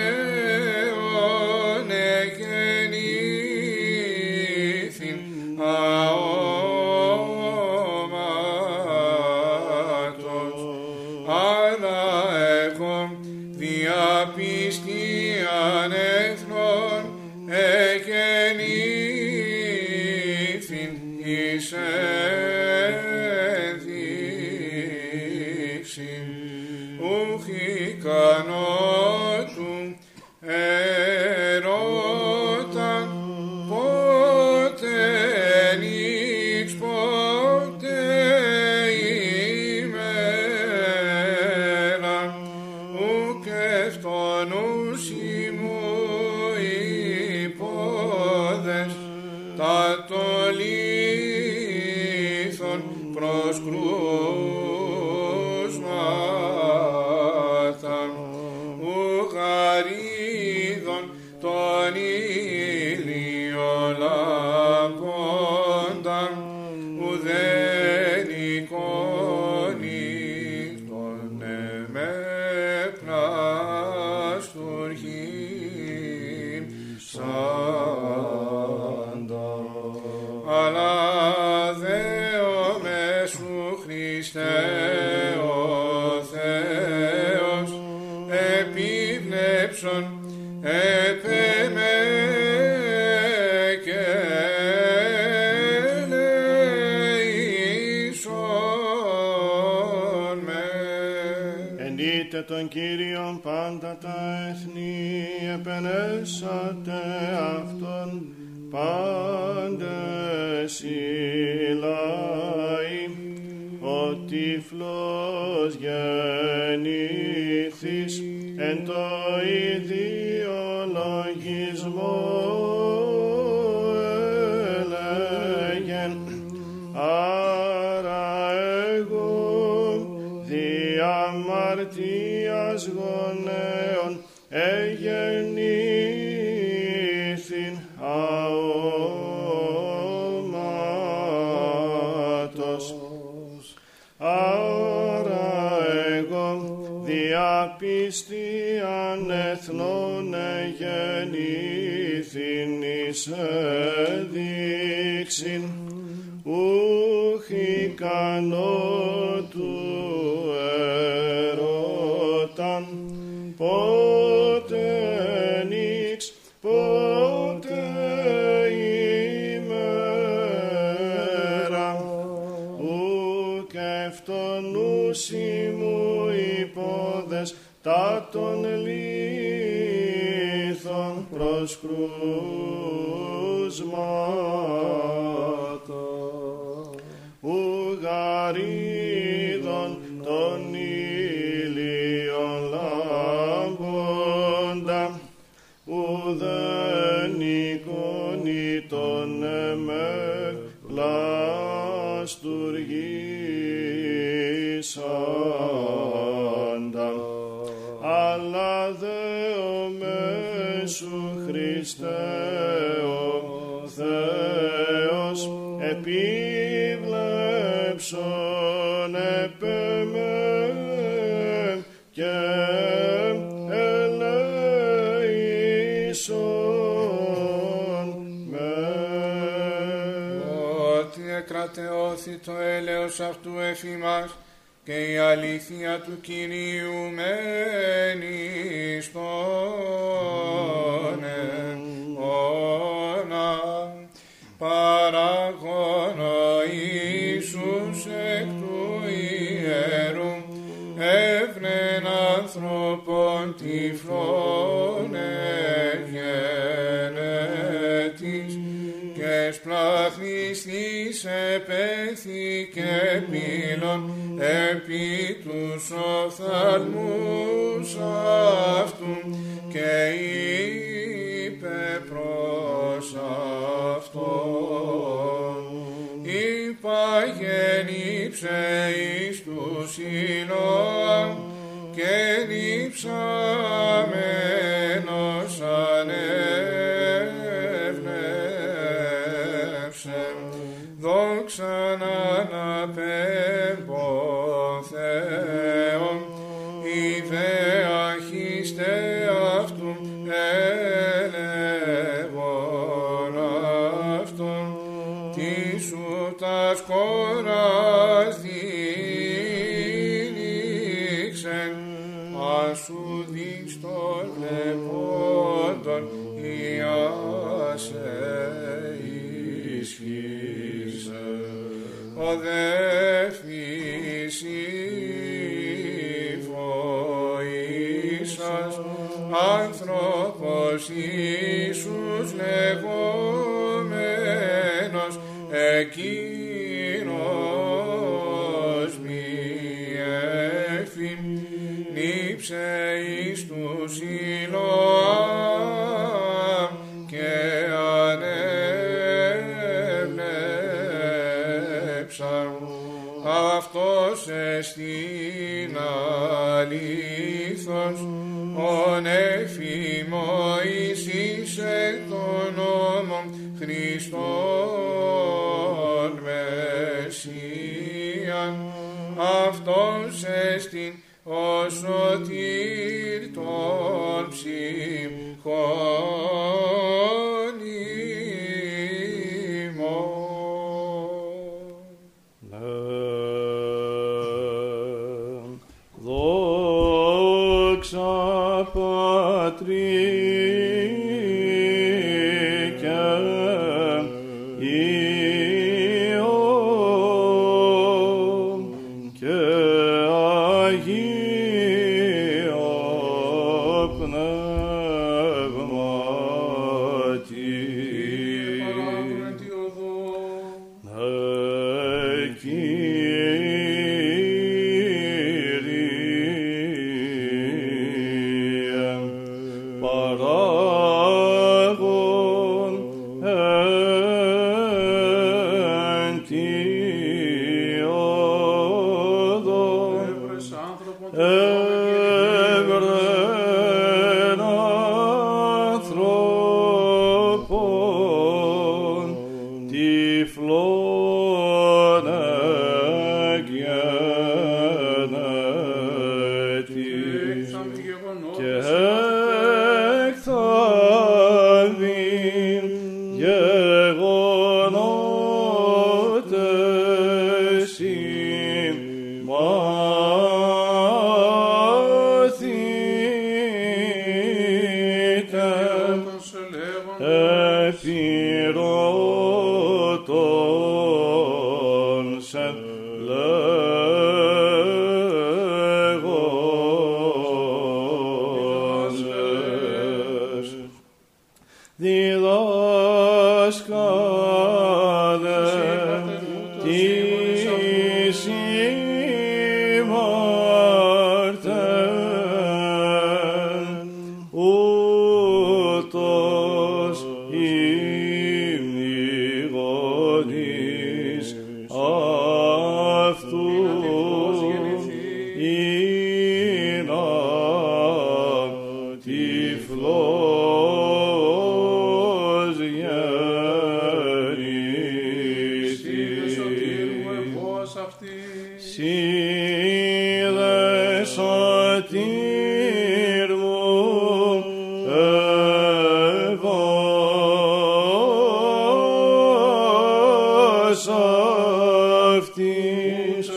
βίας γονέων εγεννήθην αόματος. Άρα εγώ διαπίστιαν ανεθνών εγεννήθην εις έδειξην ούχ ικανόν θέση μας και η αλήθεια του Κυρίου μένει στον αιώνα. Παραγώνα Ιησούς εκ του ιερού εύνεν ανθρώπων τυφλών επέθη και πύλων επί τους οθαλμού αυτού και είπε προς αυτόν. Υπαγενήψε εις τους σύλλον και δίψαμε Amen. Αυτής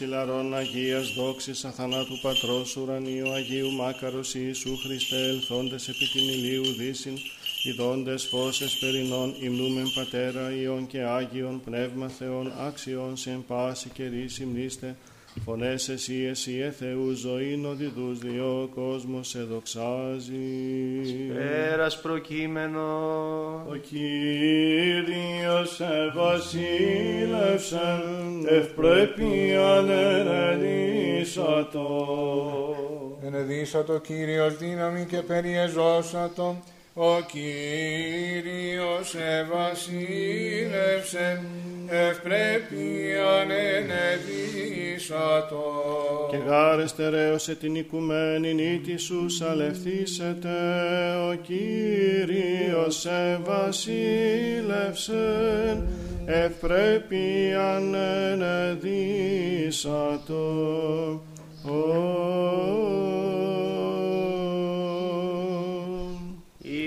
ηλαρών Αγίας δόξης αθανάτου Πατρός ουρανίου Αγίου Μάκαρος Ιησού Χριστέ ελθόντες επί την ηλίου δύσιν ειδώντες φως εσπερινών υμνούμεν Πατέρα Υιον και Άγιον Πνεύμα Θεών άξιον σε εν πάση καιρή συμνήστε φωνές εσύ εσύ Θεού ζωήν οδηδούς διό ο κόσμος σε δοξάζει. Πέρας προκείμενος. Ο Κύριος ευασίλευσεν ευπρέπειαν ενεδίσατο. Ενεδίσατο Κύριος δύναμη και περιεζώσατο, ο Κύριος ευασίλευσε, ευπρέπειαν ενεδίσατο. Και γάρε στερέωσε την οικουμένη νύτη σου σαλευθήσετε, ο Κύριος ευασίλευσεν ευπρέπειαν ενεδίσατο. Η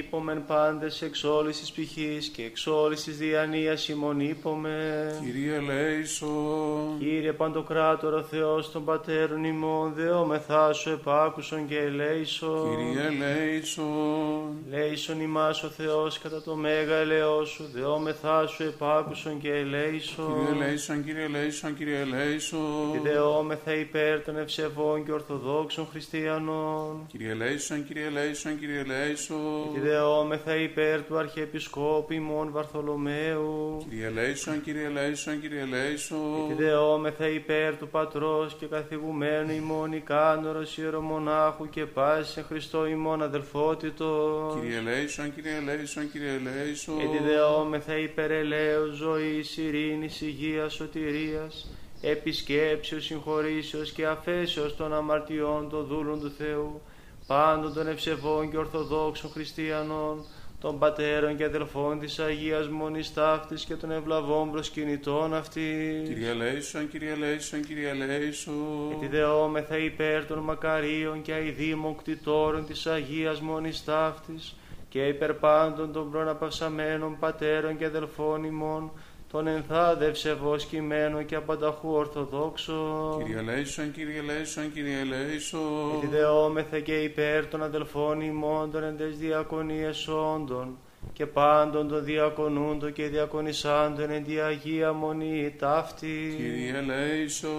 Υπομεν πάντες εξ όλης της πηχής και εξ όλης της διανοίας ημών υπομεν. Κύριε ελέησον. Κύριε Παντοκράτορο Θεός των Πατέρων ημών, δεόμεθά σου επάκουσον και ελέησον. Κύριε ελέησον. Λέησον ημάς ο Θεός κατά το μέγα ελαιό σου, δεόμεθά σου επάκουσον και ελέησον. Κύριε ελέησον, Κύριε ελέησον, Κύριε ελέησον. Και δεόμεθα υπέρ των ευσεβών και ορθοδόξων χριστιανών. Κύριε ελέησον, Κύριε ελέησον, Κύριε ελέησον. Και δεόμεθα υπέρ του Αρχιεπισκόπου ημών Βαρθολομαίου. Κύριε ελέησον, Κύριε ελέησον, Κύριε ελέησον. Και δεόμεθα υπέρ του Πατρός και καθηγουμένου ημών Ικάνωρος Ιερομονάχου και πάσης σε Χριστό ημών αδελφότητος. Κύριε ελέησον, Κύριε ελέησον, Κύριε ελέησον. Και τη δεόμεθα υπέρ ελέους ζωής, ειρήνης, υγείας, σωτηρίας, επισκέψεως, συγχωρήσεως και αφέσεως των αμαρτιών των δούλων του Θεού, πάντων των ευσεβών και ορθοδόξων χριστιανών, των πατέρων και αδελφών της Αγίας Μονής Ταύτης και των ευλαβών προσκυνητών αυτής. Κύριε ελέησον, Κύριε ελέησον, Κύριε ελέησον. Και τη δεόμεθα υπέρ των μακαρίων και αηδήμων κτητόρων της Αγίας Μονής Ταύτης και υπέρ πάντων των προναπαυσαμένων πατέρων και αδελφών ημών, των ενθάδευσε βοσκημένων και απανταχού ορθοδόξων. Κύριε ελέησον, Κύριε ελέησον, Κύριε Και τη ελέησον. δεόμεθα και υπέρ των αδελφών ημών των εντες διακονίες όντων και πάντων των διακονούντων και διακονισάντων εν τη Αγία Μονή ταύτη. Κύριε ελέησον.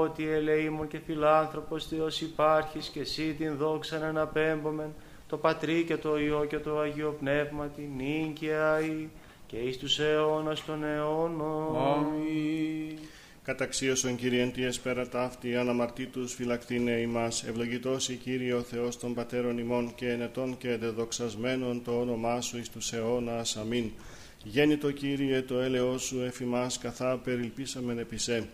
Ότι ελεήμων και φιλάνθρωπος Θεός υπάρχεις και εσύ την δόξα να αναπέμπομεν το Πατρί και το Υιό και το Αγίο Πνεύμα την νυν και αή και εις τους αιώνας των αιώνων. Αμήν. Καταξίωσον Κύριε εν τη εσπέρα ταύτη, αναμαρτήτους φυλακτήνε ημάς, ευλογητός η Κύριε ο Θεός των Πατέρων ημών και ενετών και δεδοξασμένων το όνομά Σου εις τους αιώνας. Αμήν. Γέννητο Κύριε το έλεος Σου εφημάς καθά περιλπίσαμεν επισέ.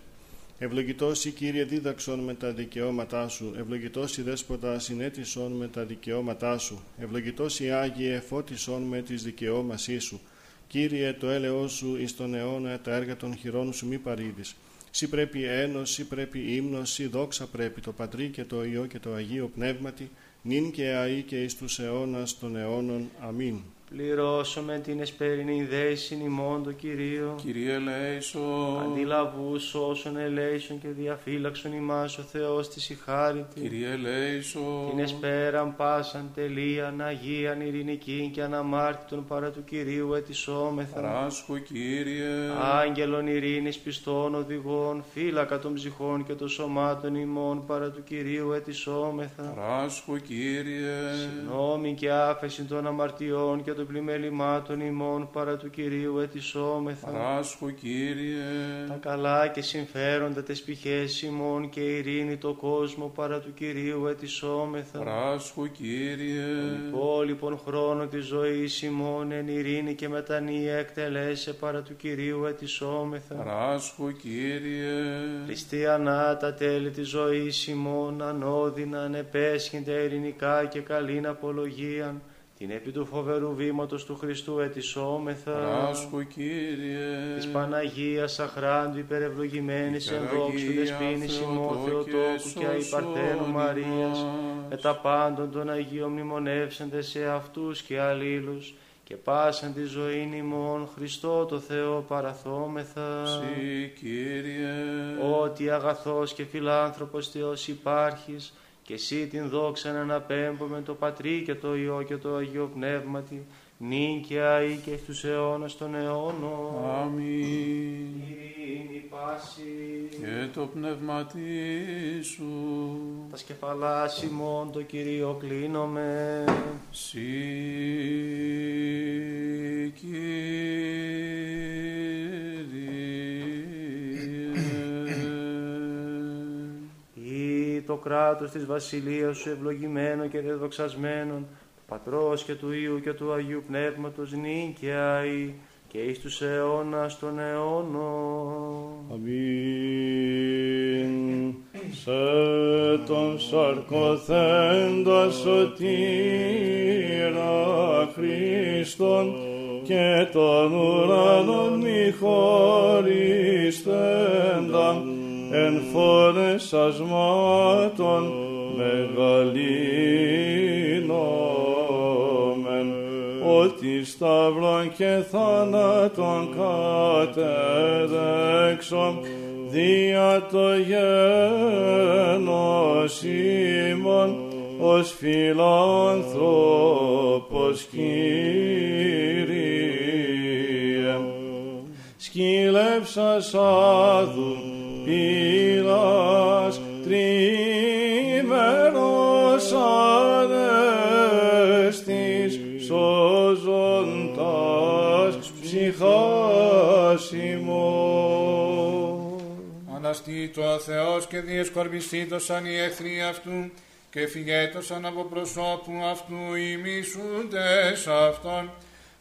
Ευλογητός η Κύριε δίδαξον με τα δικαιώματά Σου, ευλογητός η Δέσποτα συνέτησον με τα δικαιώματά Σου, ευλογητός η Άγιε φώτισον με τις δικαιώμασή Σου. Κύριε το έλεος Σου εις τον αιώνα τα έργα των χειρών Σου μη παρήδεις. Σύ πρέπει ένος, σύ πρέπει ύμνος, σύ δόξα πρέπει το Πατρί και το Υιό και το Αγίο Πνεύματι, νυν και αεί και εις τους αιώνας των αιώνων. Αμήν. Πληρώσουμε την εσπερινή δέησιν ημών το Κυρίο. Κύριε ελέησον. Αντιλαβούς όσων ελέησον και διαφύλαξον ημάς ο Θεός της ηχάρητη. Κύριε ελέησον. Την εσπέραν πάσαν τελείαν, αγίαν, ειρηνική και αναμάρτητον παρά του Κυρίου ετισόμεθα. Παράσχο Κύριε. Άγγελων ειρήνης πιστών οδηγών, φύλακα των ψυχών και των σωμάτων ημών παρά του Κυρίου ετισόμεθα. Παράσχο Κύριε. Νόμη και άφεση των αμαρτιών και των πλημελημάτων ημών παρά του Κυρίου ετισόμεθα. Παράσχο Κύριε. Τα καλά και συμφέροντα τες πηχές ημών και ειρήνη το κόσμο παρά του Κυρίου ετισόμεθα. Παράσχο Κύριε. Υπόλοιπον χρόνο της ζωής ημών εν ειρήνη και μετανία εκτελέσε παρά του Κυρίου ετισόμεθα. Παράσχο Κύριε. Χριστιανά τα τέλη της ζωής ημών ανώδυνα ανεπέσχυνται ειρηνικά και καλήν απολογίαν την επί του φοβερού βήματος του Χριστού ετισόμεθα. Παράσχο Κύριε. Της Παναγίας αχράντου υπερευλογημένης εν δόξου δεσπίνης ημών Θεοτόκου και αϊπαρθένου Μαρίας με τα πάντων των Αγίων μνημονεύσεντε σε αυτούς και αλλήλους και πάσαν τη ζωή ημών Χριστό το Θεό παραθόμεθα. Συ Κύριε. Ότι αγαθός και φιλάνθρωπος Θεός υπάρχεις και εσύ την δόξα να αναπέμπουμε το Πατρί και το Υιό και το Αγίο Πνεύματι νυν και αεί και στους αιώνας των αιώνων. Αμήν. Ειρήνη πάση. Και το πνεύμα σου. Τα σκεφαλά ημών το Κυρίο κλείνομαι. Συ Κύριε. Το κράτος της βασιλείας σου ευλογημένο και δεδοξασμένο, του Πατρός και του Υιού και του Αγίου Πνεύματος νυν και αεί και εις τους αιώνας των αιώνων. Αμήν. Σε τον σαρκοθέντα σωτήρα Χριστόν και των ουρανών μη χωριστέντα εν φόρες ασμάτων μεγαλύνομεν. Ότι σταυρών και θάνατον κατέδεξον δια το γένος ημών ως φιλάνθρωπος Κύριε. Σκύλεψας άδου Αναστήτω ο Θεός και διεσκορπιστήτωσαν οι εχθροί αυτού και φυγέτωσαν από προσώπου αυτού οι μισούντες αυτών.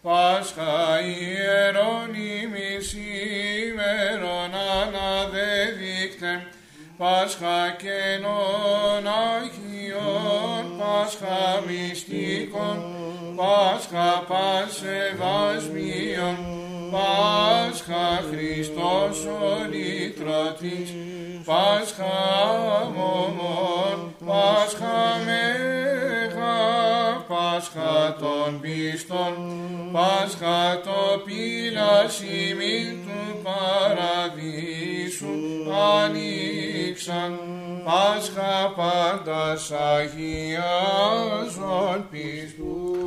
Πάσχα ιερών ημις ημέρων αναδεδείκτε, Πάσχα καινών Αγίων, Πάσχα μυστικών, Πάσχα πασεβασμίων, Πάσχα Χριστός ο λυτρωτής, Πάσχα μωμών, Πάσχα μέγας, Πάσχα των πίστων, Πάσχα το πύλας ημίν του παραδείσου ανοίξαν, Πάσχα πάντας Αγιάζων πιστούς.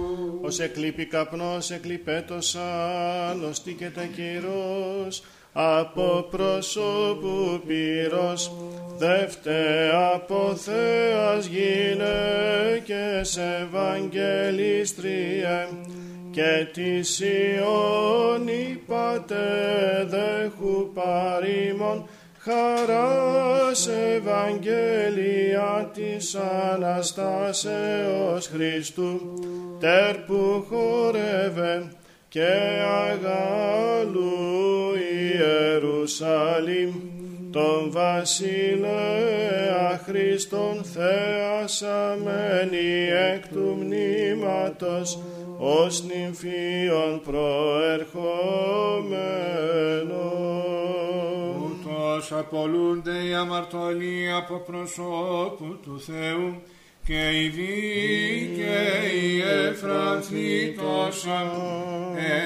Ως εκλείπει καπνός εκλειπέτωσαν, ως τίκεται κυρός, από προσώπου πυρός, δεύτε από Θεάς γυναίκες Ευαγγελίστριε, και τη Ιών είπατε δέχου παρήμων, χαράς Ευαγγέλια της Αναστάσεως Χριστού, τερ που χορεύε και αγάλου Ιερουσαλήμ, τον βασιλέα Χριστόν θεασαμένη εκ του μνήματος, ως νυμφίων προερχόμενος. Ούτως απολούνται οι αμαρτωλοί από προσώπου του Θεού και οι δίκαιοι εφρανθήτωσαν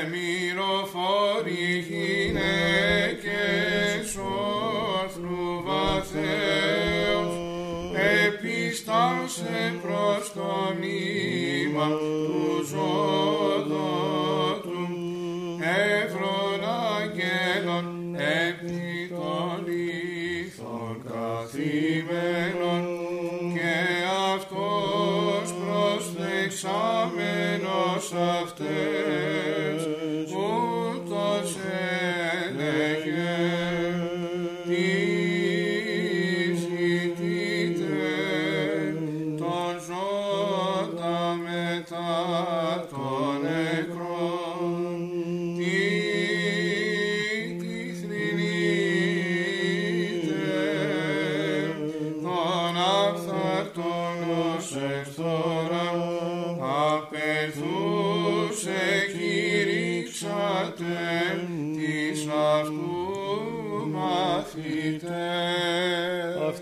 εμυροφόροι γυναίκες όρθρου βαθέως επίστασε προς το μνήμα του ζωδότου εύρων αγγέλων επί των λίθων καθημένων αυτές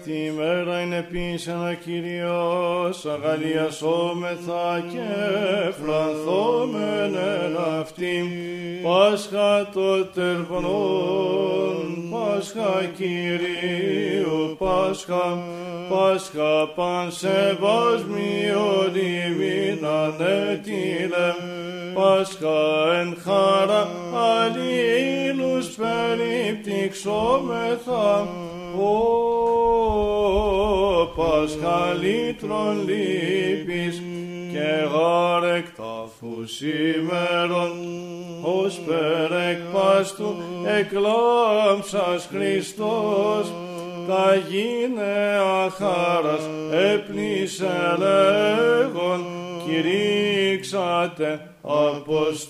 Αυτή η μέρα είναι πίσανα Κύριος, αγαλιασόμεθα και φρανθόμεν εν αυτήν. Πάσχα το τερβνόν, Πάσχα Κυρίου, Πάσχα, Πάσχα παν σεβασμίον ημίν ανέτειλε, Πάσχα εν χαρά αλλήλους περιπτυξόμεθα, ο Πάσχα λύτρων λύπης και γάρεκτα φουσίμερον, ως περεκ πάστου εκλάμψας Χριστός, τα γίνε αχάρας έπνισε λέγον, κηρύξατε Αποστόλοι.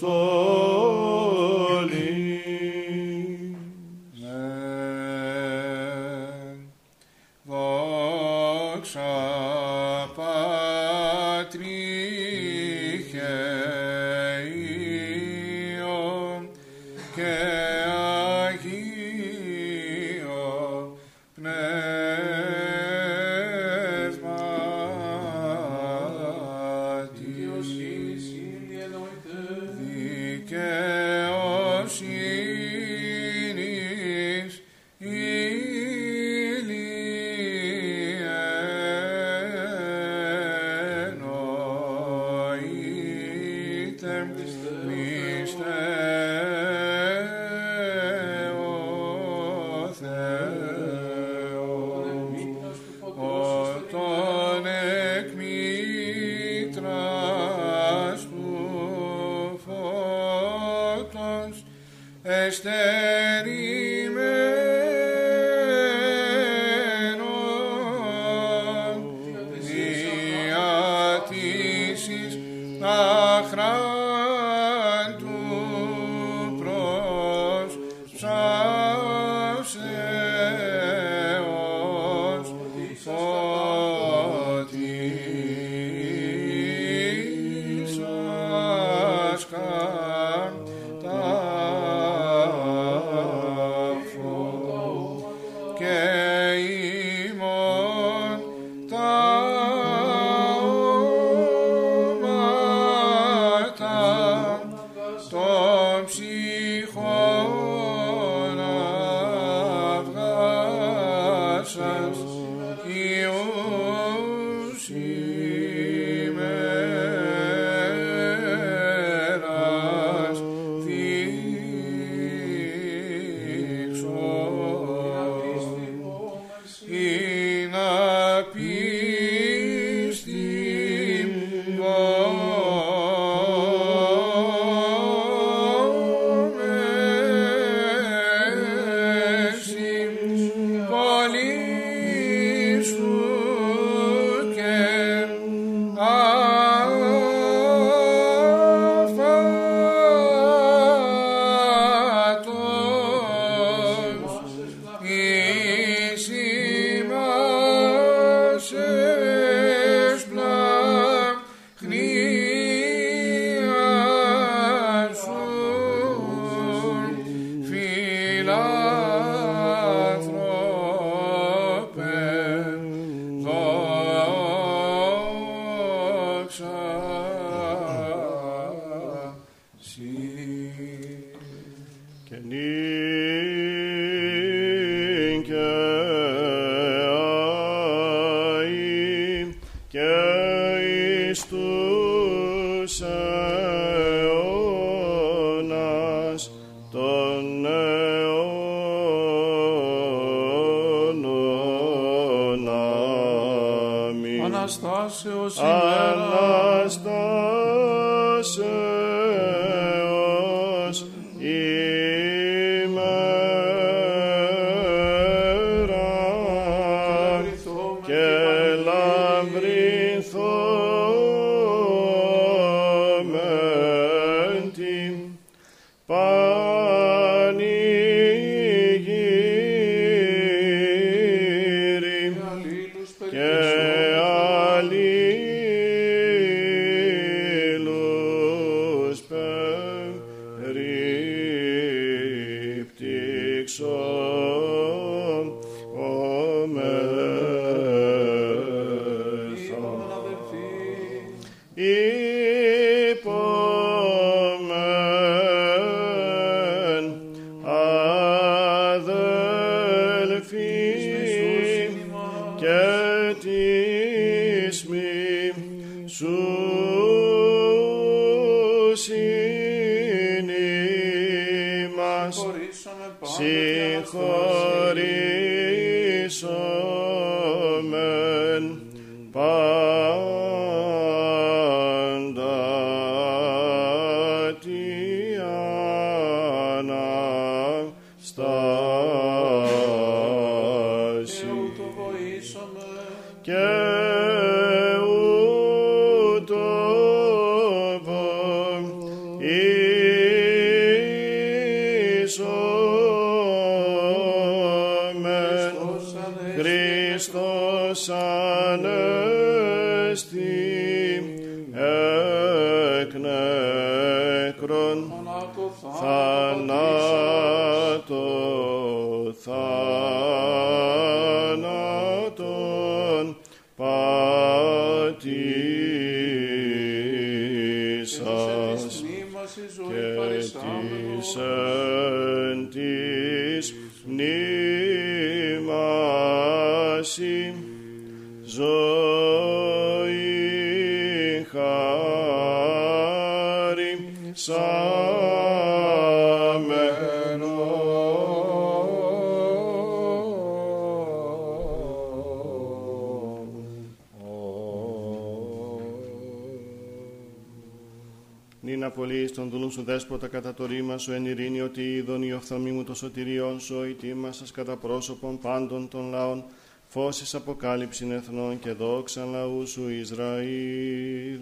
Σου δέσποτα κατά το ρήμα σου εν ειρήνη ότι είδον η οφθαλμή μου το σωτηριόν σου ο ητήμα κατά πρόσωπον πάντων των λαών φώσεις αποκάλυψην εθνών και δόξα λαού σου Ισραήλ.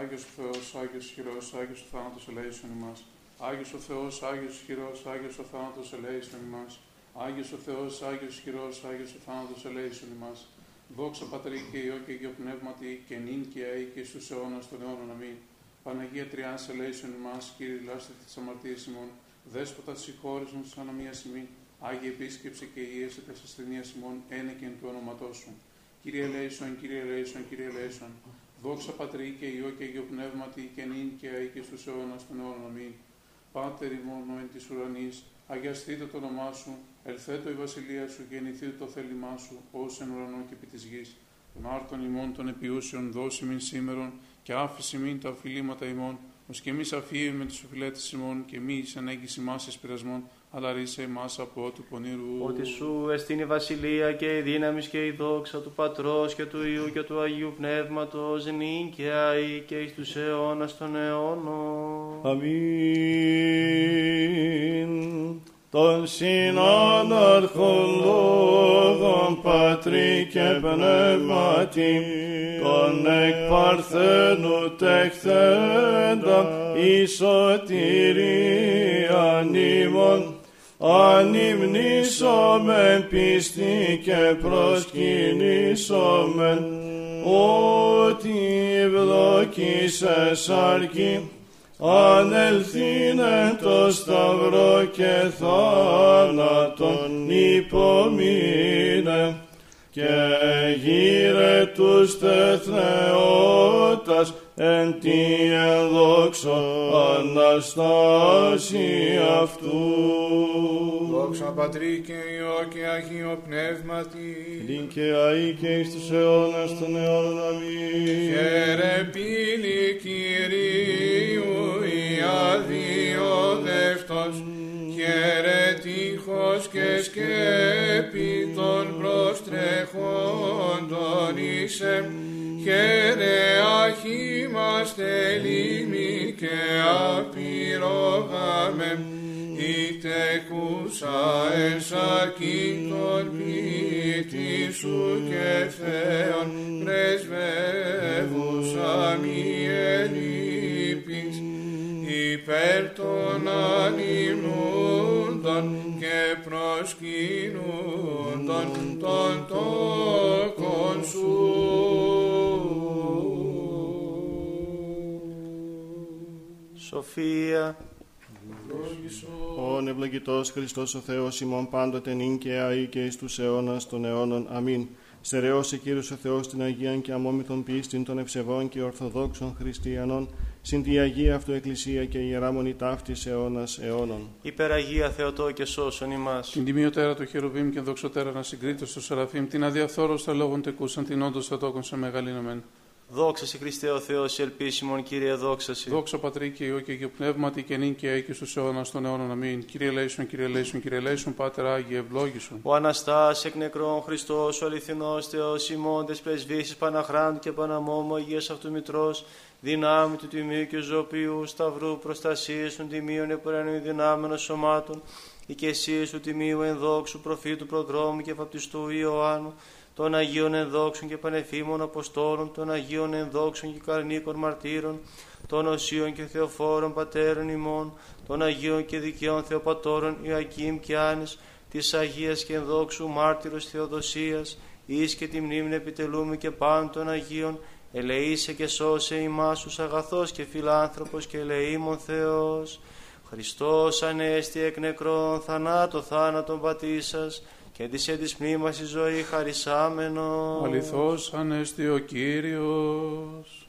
Άγιος ο Θεός, Άγιος χειρός, Άγιος ο θάνατος ελέησον ημάς. Άγιος ο Θεός, Άγιος χειρός, Άγιος ο θάνατος ελέησον ημάς. Άγιος ο Θεός, Άγιος χειρός, Άγιος ο θάνατος ελέησον ημάς. Δόξα Πατρί και Υιό και Υιό Πνεύματι και νυν και αεί και στους αιώνας των αιώνων αμήν. Παναγία Τριάς ελέησον ημάς, Κύριε Λάστερ της αμαρτίας ημών, Δέσποτα συγχώρησον της ανομίας ημών, Άγιε επίσκεψη και ίεση της ασθενείας ημών, ένεκεν του όνοματός σου. Κύριε ελέησον, Κύριε ελέησον, Κύριε ελέησον. Δόξα Πατρί και Υιό και Υιό Πνεύματι και νυν και αεί και στους αιώνας των αιώνων αμήν. Πάτερ ημών εν της ουρανής, αγιαστείτε το όνομά σου, ελθέτω η βασιλεία σου, γεννηθείτε το θέλημά σου, ως εν ουρανό και επί της γης. Τον άρτον ημών των επιούσεων δώσει μην σήμερον και άφηση μην τα οφειλήματα ημών, ως και εμείς αφίουμε τους οφειλέτες ημών και μη εις ανέγγιση μας εις πειρασμών, αλλά ρίσε εμάς από του πονηρού. Ότι σου εστίν η βασιλεία και η δύναμη και η δόξα του Πατρός και του Υιού και του Αγίου Πνεύματος νυν και αεί και εις τους αιώνας των αιώνων. Αμήν. Τον συνάναρχον λόγων πατρί και πνεύματι, τον εκ παρθένου τεχθέντα, η σωτηρίαν ημών, ανυμνήσομεν πίστη και προσκυνήσομεν, ότι ευδοκίσες αρκεί, ανελθήνε το σταυρό και θάνατον υπομείνε και γύρε τους τεθνεώτας εν τη ενδόξω Αναστάση αυτού. Δόξα Πατρί και Υιό και Αγίο Πνεύματι. Λυν και αεί και εις τους αιώνας των αιώνων αμήν. Χαίρε πύλη Κυρίου η αδιόδευτος, χαίρε τείχος και σκέπη των προστρεχόντων είσαι, χαίρε αχήμαστε λίμνη και απειρόγαμε, η τεκούσα εσακήτων ποιητή σου και θέων των ανυμνούντων και προσκυνούντων των τόκων σου. Σοφία, Ον ευλογητός Χριστός ο Θεός ημών πάντοτε νυν και αεί και εις τους αιώνας των αιώνων. Αμήν. Στερεώσε Κύριος ο Θεός την Αγίαν και αμόμητον πίστην των ευσεβών και ορθοδόξων χριστιανών, συν τη Αγία Αυτού Εκκλησία και Ιερά Μονή ταύτης αιώνας αιώνων. υπεραγία Θεοτό και σώσον ημάς. Την τιμιωτέρα του χερουβίμ και δοξωτέρα να συγκρίτω στο Σεραφείμ, την αδιαφθόρωστα λόγων τεκούσαν, την όντως θα τόκον σε μεγαλύνομεν. Δόξα σε Χριστέ ο Θεός, η ελπίσιμον Κύριε, δόξα σε. Δόξα Πατρί και Υιό και Αγίο Πνεύματι και νυν και αεί και στους αιώνας των αιώνων. Αμήν. Κύριε Λέησον, Κύριε Λέησον, Κύριε Λέησον, Πάτερ Άγιε, ευλόγησον. Ο Αναστάς εκ νεκρών Χριστός, ο αληθινός Θεός, ημώντες πρεσβύσεις Παναχράντου και Παναμόμου, Αγίας Αυτού Μητρός, δυνάμει του Τιμίου και Ζωπίου, Σταυρού, προστασίες των Τιμίων επουρανίου δυνάμενων σωμάτων, οικεσίες του Τιμίου ενδόξου, προφήτου προδρόμου και βαπτιστού Ιωάννου, των Αγίων ενδόξων και πανεφήμων Αποστόλων, των Αγίων ενδόξων και καρνίκων μαρτύρων, των Οσίων και Θεοφόρων Πατέρων ημών, των Αγίων και Δικαίων Θεοπατώρων Ιωακήμ και Άνης, της Αγίας και ενδόξου μάρτυρος Θεοδοσίας, εις και τη μνήμη επιτελούμε και πάντων των Αγίων, ελεήσε και σώσε ημάς τους αγαθός και φιλάνθρωπος και ελεήμων Θεός. Χριστός ανέστη εκ νεκρών θανάτω θάνατον πατήσας και της εν της μνήμας η ζωή χαρισάμενος. Αληθώς ανέστη ο Κύριος.